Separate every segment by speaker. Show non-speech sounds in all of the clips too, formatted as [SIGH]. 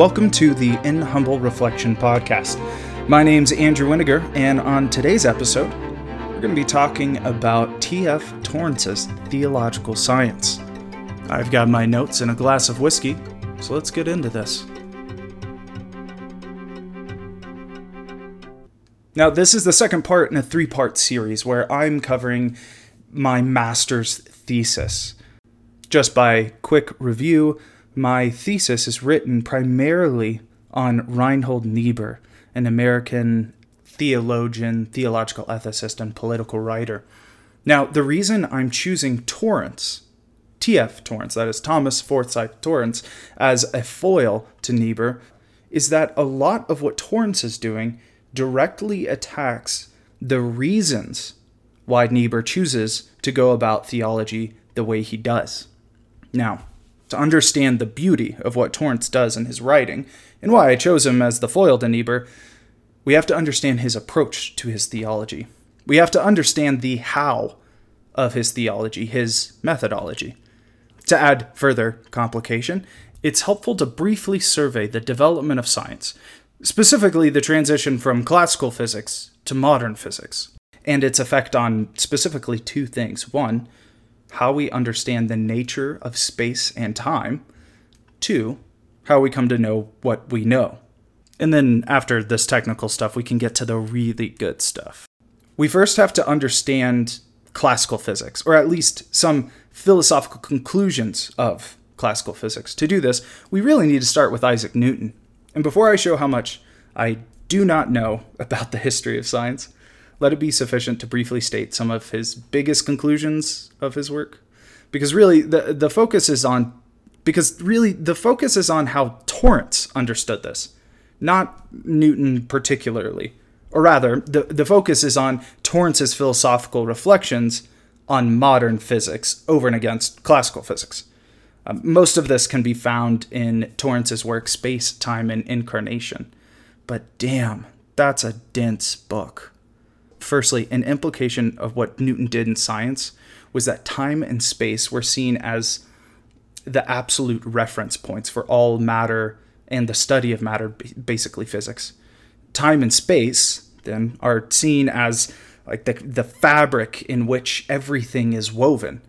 Speaker 1: Welcome to the In Humble Reflection podcast. My name's Andrew Winiger, and on today's episode, we're going to be talking about T.F. Torrance's theological science. I've got my notes and a glass of whiskey, so let's get into this. Now, this is the second part in a three part series where I'm covering my master's thesis. Just by quick review, my thesis is written primarily on Reinhold Niebuhr, an American theologian, theological ethicist, and political writer. Now, the reason I'm choosing Torrance, T.F. Torrance, that is Thomas Forsyth Torrance, as a foil to Niebuhr, is that a lot of what Torrance is doing directly attacks the reasons why Niebuhr chooses to go about theology the way he does. Now, to understand the beauty of what Torrance does in his writing, and why I chose him as the foil to Niebuhr, we have to understand his approach to his theology. We have to understand the how of his theology, his methodology. To add further complication, it's helpful to briefly survey the development of science, specifically the transition from classical physics to modern physics, and its effect on specifically two things. One, how we understand the nature of space and time. Two, how we come to know what we know. And then after this technical stuff, we can get to the really good stuff. We first have to understand classical physics, or at least some philosophical conclusions of classical physics. To do this, we really need to start with Isaac Newton. And before I show how much I do not know [LAUGHS] about the history of science, let it be sufficient to briefly state some of his biggest conclusions of his work. Because really, the, the focus is on, because really, the focus is on how Torrance understood this, not Newton particularly. Or rather, the, the focus is on Torrance's philosophical reflections on modern physics over and against classical physics. Um, most of this can be found in Torrance's work, Space, Time, and Incarnation. But damn, that's a dense book. Firstly, an implication of what Newton did in science was that time and space were seen as the absolute reference points for all matter and the study of matter, basically physics. Time and space, then, are seen as like the, the fabric in which everything is woven.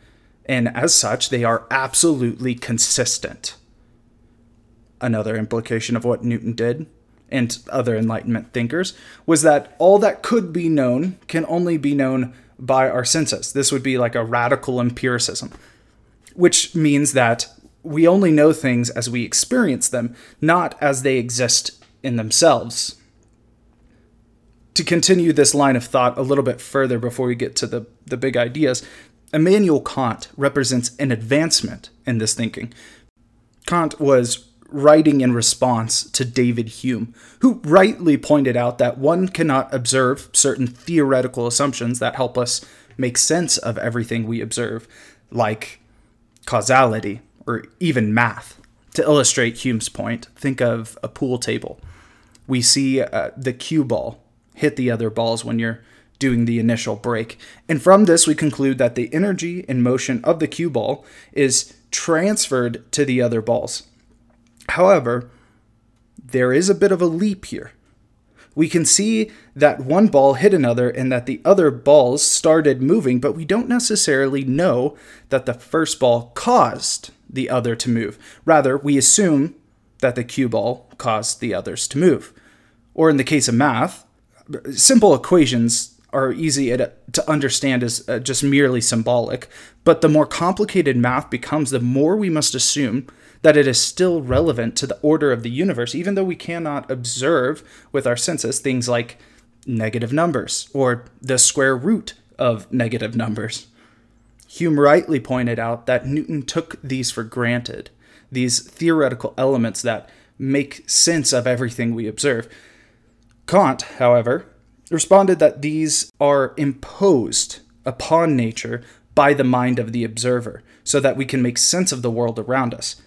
Speaker 1: And as such, they are absolutely consistent. Another implication of what Newton did and other Enlightenment thinkers was that all that could be known can only be known by our senses. This would be like a radical empiricism, which means that we only know things as we experience them, not as they exist in themselves. To continue this line of thought a little bit further before we get to the, the big ideas, Immanuel Kant represents an advancement in this thinking. Kant was writing in response to David Hume, who rightly pointed out that one cannot observe certain theoretical assumptions that help us make sense of everything we observe, like causality or even math. To illustrate Hume's point, think of a pool table. We see uh, the cue ball hit the other balls when you're doing the initial break. And from this, we conclude that the energy and motion of the cue ball is transferred to the other balls. However, there is a bit of a leap here. We can see that one ball hit another and that the other balls started moving, but we don't necessarily know that the first ball caused the other to move. Rather, we assume that the cue ball caused the others to move. Or in the case of math, simple equations are easy to understand as uh, just merely symbolic, but the more complicated math becomes, the more we must assume that it is still relevant to the order of the universe, even though we cannot observe with our senses things like negative numbers or the square root of negative numbers. Hume rightly pointed out that Newton took these for granted, these theoretical elements that make sense of everything we observe. Kant, however, responded that these are imposed upon nature by the mind of the observer, so that we can make sense of the world around us.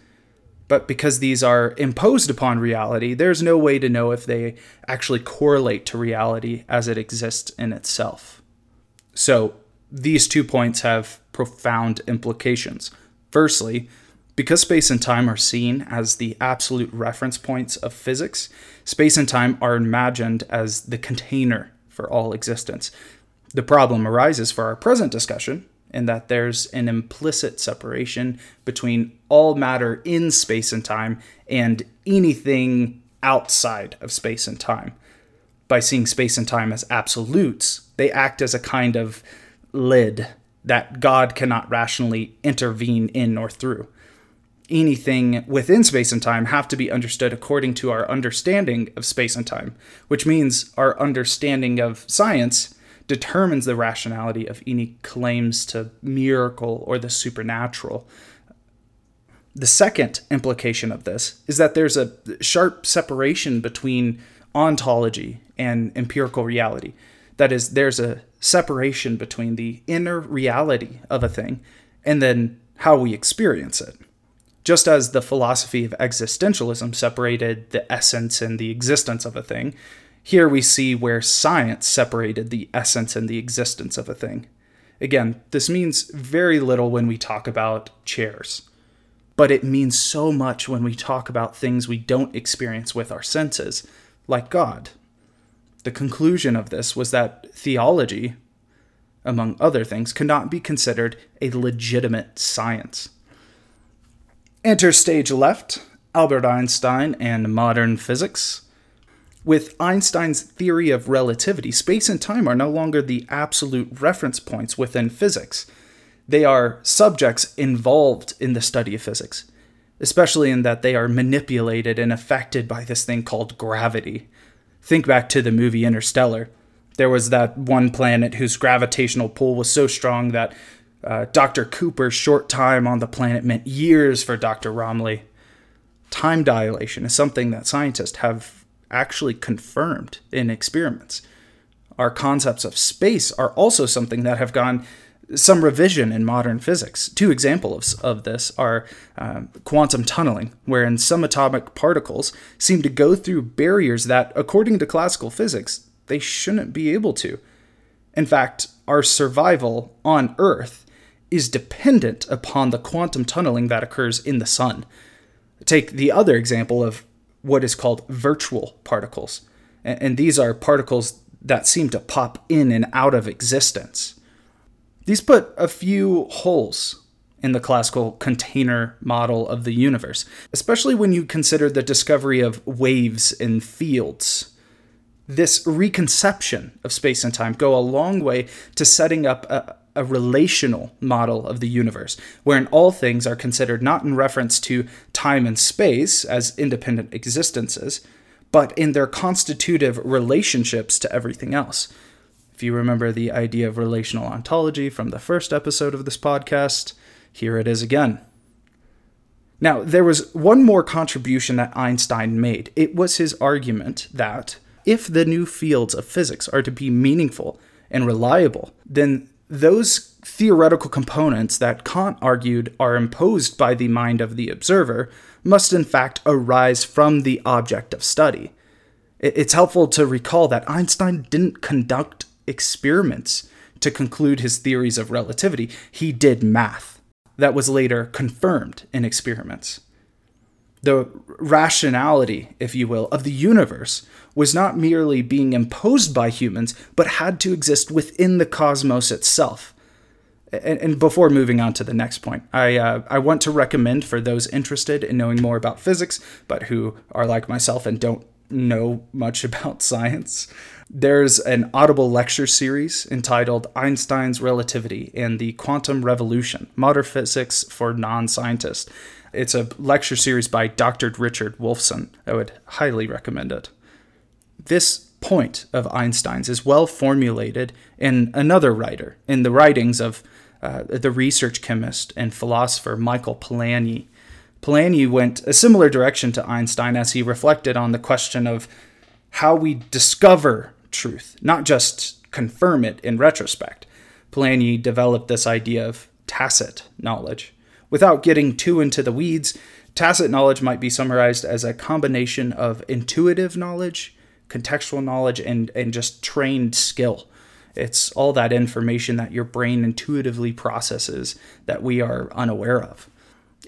Speaker 1: But because these are imposed upon reality, there's no way to know if they actually correlate to reality as it exists in itself. So, these two points have profound implications. Firstly, Because space and time are seen as the absolute reference points of physics, space and time are imagined as the container for all existence. The problem arises for our present discussion in that there's an implicit separation between all matter in space and time and anything outside of space and time. By seeing space and time as absolutes, they act as a kind of lid that God cannot rationally intervene in or through. Anything within space and time have to be understood according to our understanding of space and time, which means our understanding of science determines the rationality of any claims to miracle or the supernatural. The second implication of this is that there's a sharp separation between ontology and empirical reality. That is, there's a separation between the inner reality of a thing and then how we experience it. Just as the philosophy of existentialism separated the essence and the existence of a thing, here we see where science separated the essence and the existence of a thing. Again, this means very little when we talk about chairs, but it means so much when we talk about things we don't experience with our senses, like God. The conclusion of this was that theology, among other things, could not be considered a legitimate science. Enter stage left Albert Einstein and modern physics. With Einstein's theory of relativity, space and time are no longer the absolute reference points within physics. They are subjects involved in the study of physics, especially in that they are manipulated and affected by this thing called gravity. Think back to the movie Interstellar. There was that one planet whose gravitational pull was so strong that uh, Dr. Cooper's short time on the planet meant years for Dr. Romilly. Time dilation is something that scientists have actually confirmed in experiments. Our concepts of space are also something that have gone some revision in modern physics. Two examples of this are um, quantum tunneling, wherein some atomic particles seem to go through barriers that, according to classical physics, they shouldn't be able to. In fact, our survival on Earth is dependent upon the quantum tunneling that occurs in the sun. Take the other example of what is called virtual particles. And these are particles that seem to pop in and out of existence. These put a few holes in the classical container model of the universe, especially when you consider the discovery of waves and fields. This reconception of space and time go a long way to setting up a, a relational model of the universe, wherein all things are considered not in reference to time and space as independent existences, but in their constitutive relationships to everything else. If you remember the idea of relational ontology from the first episode of this podcast, here it is again. Now, there was one more contribution that Einstein made. It was his argument that if the new fields of physics are to be meaningful and reliable, then those theoretical components that Kant argued are imposed by the mind of the observer must in fact arise from the object of study. It's helpful to recall that Einstein didn't conduct experiments to conclude his theories of relativity, he did math that was later confirmed in experiments. The rationality, if you will, of the universe was not merely being imposed by humans, but had to exist within the cosmos itself. And, and before moving on to the next point, I, uh, I want to recommend for those interested in knowing more about physics, but who are like myself and don't know much [LAUGHS] about science, there's an audible lecture series entitled Einstein's Relativity and the Quantum Revolution Modern Physics for Non Scientists. It's a lecture series by Dr. Richard Wolfson. I would highly recommend it. This point of Einstein's is well formulated in another writer, in the writings of uh, the research chemist and philosopher Michael Polanyi. Polanyi went a similar direction to Einstein as he reflected on the question of how we discover truth, not just confirm it in retrospect. Polanyi developed this idea of tacit knowledge. Without getting too into the weeds, tacit knowledge might be summarized as a combination of intuitive knowledge contextual knowledge and and just trained skill. It's all that information that your brain intuitively processes that we are unaware of.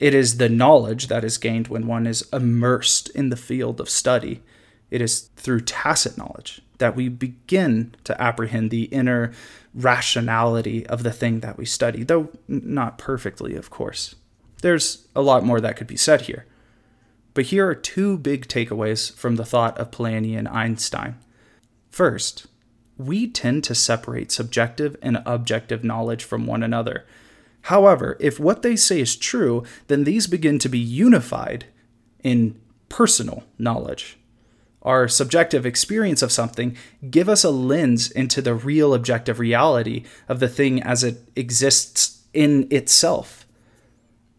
Speaker 1: It is the knowledge that is gained when one is immersed in the field of study. It is through tacit knowledge that we begin to apprehend the inner rationality of the thing that we study, though not perfectly, of course. There's a lot more that could be said here. But here are two big takeaways from the thought of Polanyi and Einstein. First, we tend to separate subjective and objective knowledge from one another. However, if what they say is true, then these begin to be unified in personal knowledge our subjective experience of something give us a lens into the real objective reality of the thing as it exists in itself.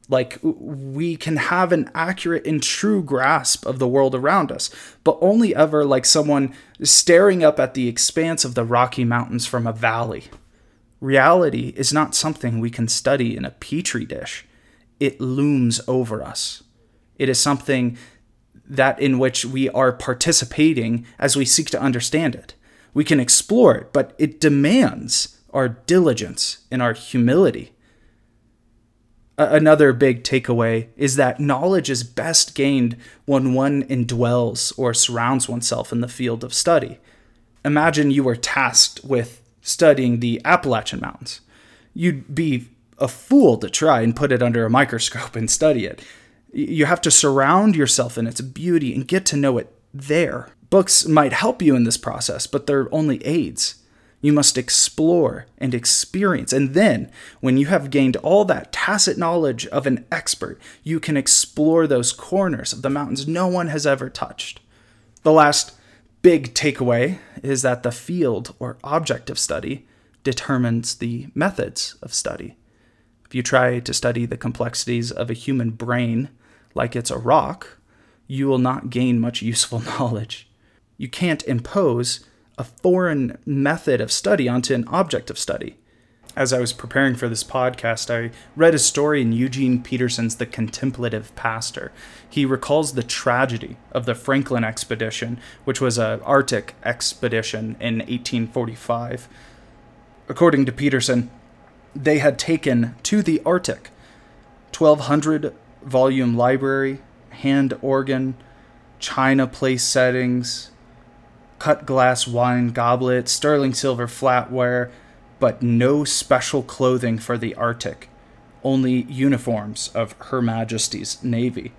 Speaker 1: Like, we can have an accurate and true grasp of the world around us, but only ever like someone staring up at the expanse of the Rocky Mountains from a valley. Reality is not something we can study in a petri dish, it looms over us. It is something that in which we are participating as we seek to understand it. We can explore it, but it demands our diligence and our humility. another big takeaway is that knowledge is best gained when one indwells or surrounds oneself in the field of study. Imagine you were tasked with studying the Appalachian Mountains. You'd be a fool to try and put it under a microscope and study it. You have to surround yourself in its beauty and get to know it there. Books might help you in this process, but they're only aids. You must explore and experience. And then, when you have gained all that tacit knowledge of an expert, you can explore those corners of the mountains no one has ever touched. The last big takeaway is that the field or object of study determines the methods of study. If you try to study the complexities of a human brain like it's a rock, you will not gain much useful [LAUGHS] knowledge. You can't impose a foreign method of study onto an object of study. As I was preparing for this podcast, I read a story in Eugene Peterson's The Contemplative Pastor. He recalls the tragedy of the Franklin expedition, which was an Arctic expedition in 1845. According to Peterson, they had taken to the Arctic 1,200 volume library, hand organ, china place settings, cut glass wine goblet, sterling silver flatware, but no special clothing for the Arctic, only uniforms of Her Majesty's Navy.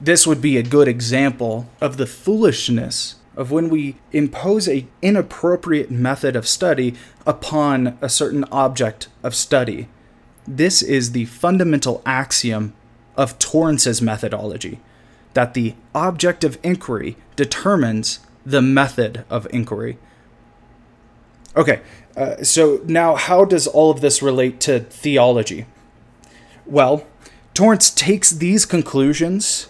Speaker 1: This would be a good example of the foolishness of when we impose a inappropriate method of study upon a certain object of study. This is the fundamental axiom of Torrance's methodology that the object of inquiry determines the method of inquiry. Okay, uh, so now how does all of this relate to theology? Well, Torrance takes these conclusions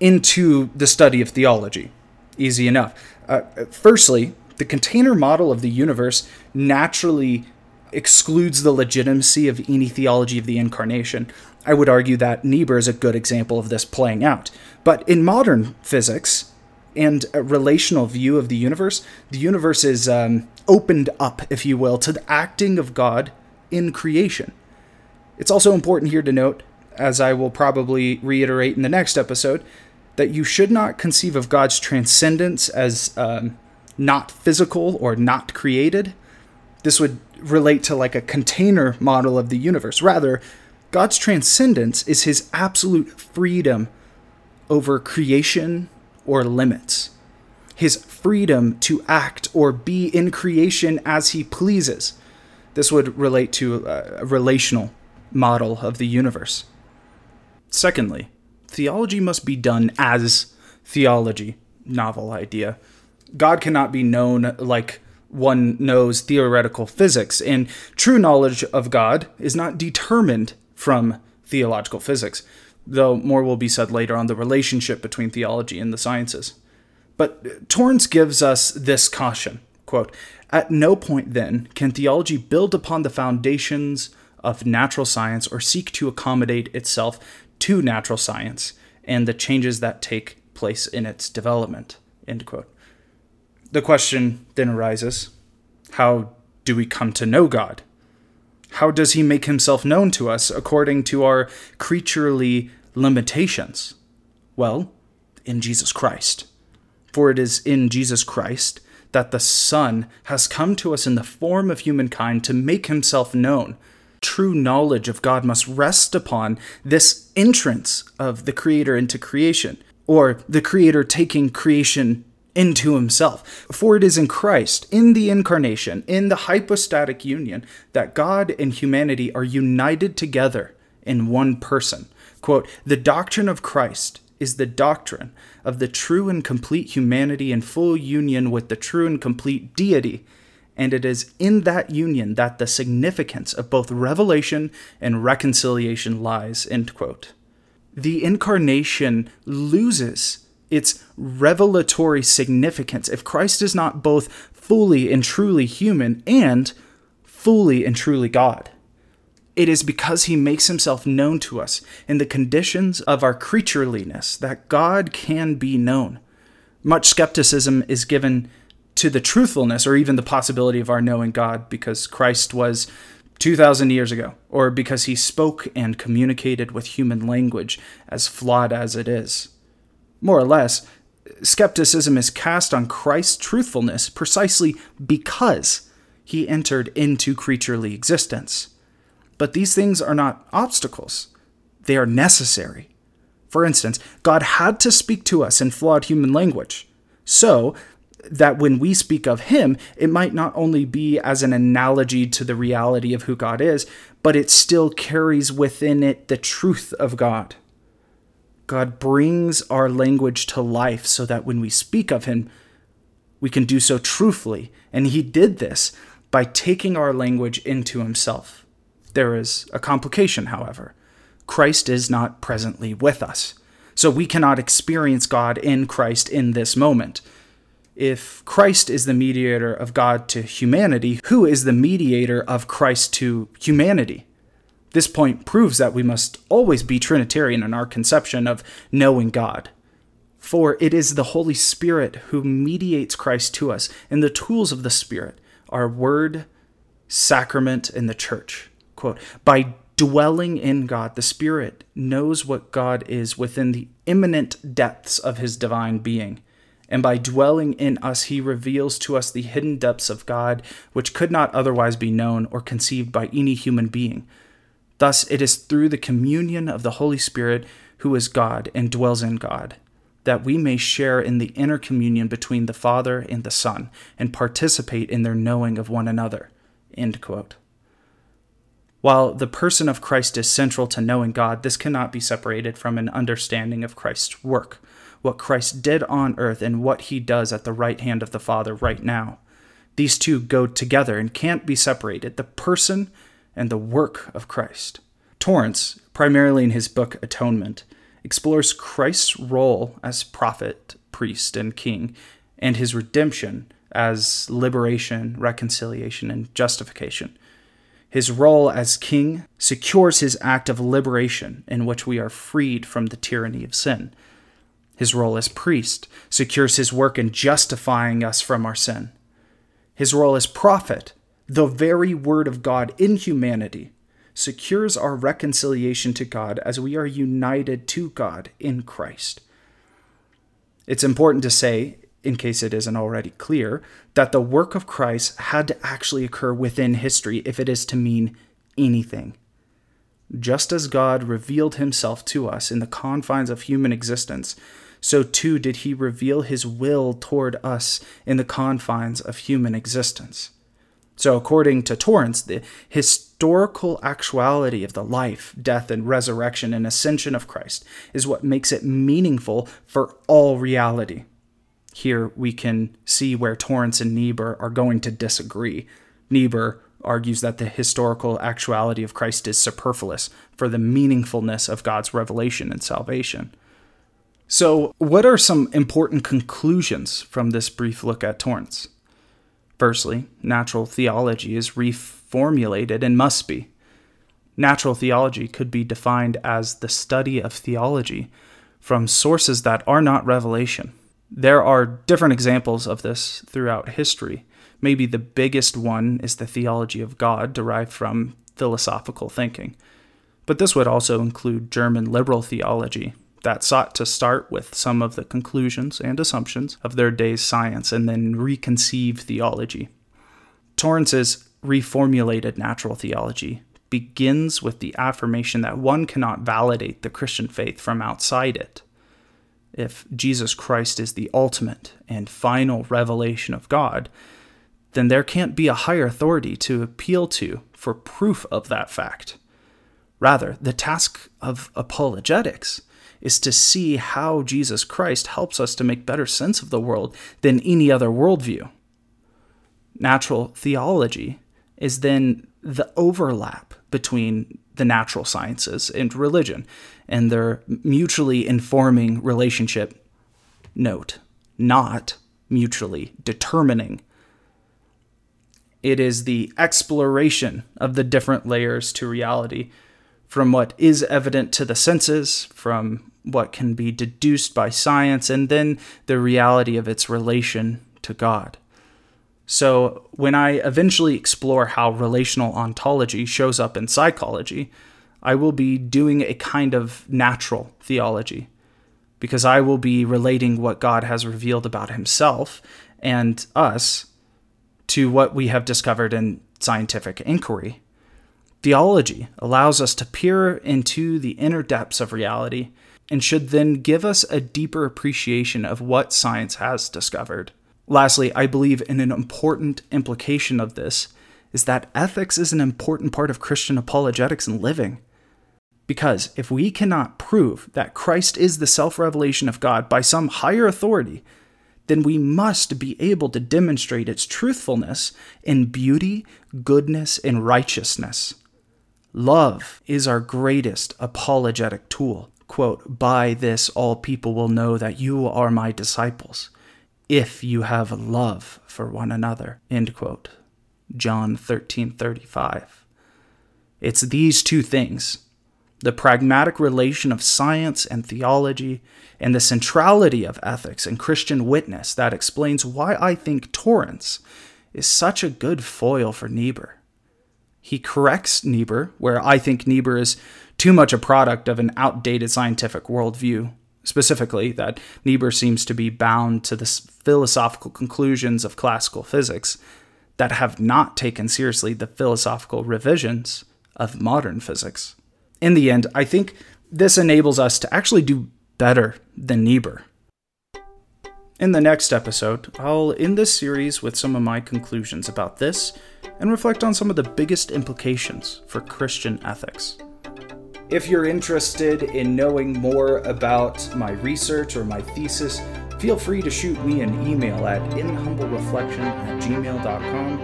Speaker 1: into the study of theology easy enough. Uh, firstly, the container model of the universe naturally excludes the legitimacy of any theology of the incarnation. I would argue that Niebuhr is a good example of this playing out. But in modern physics and a relational view of the universe, the universe is um, opened up, if you will, to the acting of God in creation. It's also important here to note, as I will probably reiterate in the next episode, that you should not conceive of God's transcendence as um, not physical or not created. This would relate to like a container model of the universe. Rather, God's transcendence is his absolute freedom over creation or limits, his freedom to act or be in creation as he pleases. This would relate to a relational model of the universe. Secondly, theology must be done as theology. Novel idea. God cannot be known like one knows theoretical physics, and true knowledge of God is not determined from theological physics, though more will be said later on the relationship between theology and the sciences. But Torrance gives us this caution quote, At no point then can theology build upon the foundations of natural science or seek to accommodate itself to natural science and the changes that take place in its development. End quote. The question then arises how do we come to know God? How does he make himself known to us according to our creaturely limitations? Well, in Jesus Christ. For it is in Jesus Christ that the Son has come to us in the form of humankind to make himself known. True knowledge of God must rest upon this entrance of the Creator into creation, or the Creator taking creation into himself. For it is in Christ, in the incarnation, in the hypostatic union, that God and humanity are united together in one person. Quote, the doctrine of Christ is the doctrine of the true and complete humanity in full union with the true and complete deity. And it is in that union that the significance of both revelation and reconciliation lies. End quote. The incarnation loses its revelatory significance if Christ is not both fully and truly human and fully and truly God. It is because he makes himself known to us in the conditions of our creatureliness that God can be known. Much skepticism is given to the truthfulness or even the possibility of our knowing God because Christ was 2,000 years ago, or because he spoke and communicated with human language, as flawed as it is. More or less, skepticism is cast on Christ's truthfulness precisely because he entered into creaturely existence. But these things are not obstacles, they are necessary. For instance, God had to speak to us in flawed human language, so that when we speak of Him, it might not only be as an analogy to the reality of who God is, but it still carries within it the truth of God. God brings our language to life so that when we speak of Him, we can do so truthfully. And He did this by taking our language into Himself. There is a complication, however. Christ is not presently with us. So we cannot experience God in Christ in this moment. If Christ is the mediator of God to humanity, who is the mediator of Christ to humanity? This point proves that we must always be Trinitarian in our conception of knowing God. For it is the Holy Spirit who mediates Christ to us, and the tools of the Spirit are Word, Sacrament, and the Church. Quote, by dwelling in God, the Spirit knows what God is within the immanent depths of his divine being. And by dwelling in us, he reveals to us the hidden depths of God, which could not otherwise be known or conceived by any human being. Thus, it is through the communion of the Holy Spirit, who is God and dwells in God, that we may share in the inner communion between the Father and the Son, and participate in their knowing of one another. While the person of Christ is central to knowing God, this cannot be separated from an understanding of Christ's work, what Christ did on earth and what he does at the right hand of the Father right now. These two go together and can't be separated the person and the work of Christ. Torrance, primarily in his book Atonement, explores Christ's role as prophet, priest, and king, and his redemption as liberation, reconciliation, and justification. His role as king secures his act of liberation in which we are freed from the tyranny of sin. His role as priest secures his work in justifying us from our sin. His role as prophet, the very word of God in humanity, secures our reconciliation to God as we are united to God in Christ. It's important to say in case it isn't already clear, that the work of Christ had to actually occur within history if it is to mean anything. Just as God revealed himself to us in the confines of human existence, so too did he reveal his will toward us in the confines of human existence. So, according to Torrance, the historical actuality of the life, death, and resurrection and ascension of Christ is what makes it meaningful for all reality here we can see where Torrance and Niebuhr are going to disagree. Niebuhr argues that the historical actuality of Christ is superfluous for the meaningfulness of God's revelation and salvation. So, what are some important conclusions from this brief look at Torrance? Firstly, natural theology is reformulated and must be. Natural theology could be defined as the study of theology from sources that are not revelation. There are different examples of this throughout history. Maybe the biggest one is the theology of God, derived from philosophical thinking. But this would also include German liberal theology that sought to start with some of the conclusions and assumptions of their day's science and then reconceive theology. Torrance's reformulated natural theology begins with the affirmation that one cannot validate the Christian faith from outside it. If Jesus Christ is the ultimate and final revelation of God, then there can't be a higher authority to appeal to for proof of that fact. Rather, the task of apologetics is to see how Jesus Christ helps us to make better sense of the world than any other worldview. Natural theology is then the overlap between the natural sciences and religion and their mutually informing relationship. Note, not mutually determining. It is the exploration of the different layers to reality from what is evident to the senses, from what can be deduced by science, and then the reality of its relation to God. So, when I eventually explore how relational ontology shows up in psychology, I will be doing a kind of natural theology because I will be relating what God has revealed about himself and us to what we have discovered in scientific inquiry. Theology allows us to peer into the inner depths of reality and should then give us a deeper appreciation of what science has discovered. Lastly, I believe in an important implication of this is that ethics is an important part of Christian apologetics and living. Because if we cannot prove that Christ is the self revelation of God by some higher authority, then we must be able to demonstrate its truthfulness in beauty, goodness, and righteousness. Love is our greatest apologetic tool. Quote, By this all people will know that you are my disciples if you have love for one another. End quote. John 13:35. It's these two things, the pragmatic relation of science and theology and the centrality of ethics and Christian witness that explains why I think Torrance is such a good foil for Niebuhr. He corrects Niebuhr, where I think Niebuhr is too much a product of an outdated scientific worldview specifically that Niebuhr seems to be bound to the philosophical conclusions of classical physics that have not taken seriously the philosophical revisions of modern physics. In the end, I think this enables us to actually do better than Niebuhr. In the next episode, I'll end this series with some of my conclusions about this and reflect on some of the biggest implications for Christian ethics. If you're interested in knowing more about my research or my thesis, feel free to shoot me an email at inhumblereflection at gmail.com.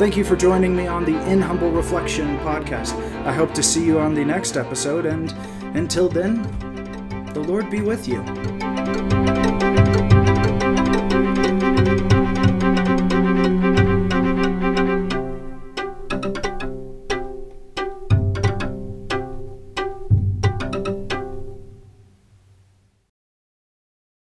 Speaker 1: Thank you for joining me on the In Humble Reflection podcast. I hope to see you on the next episode, and until then, the Lord be with you.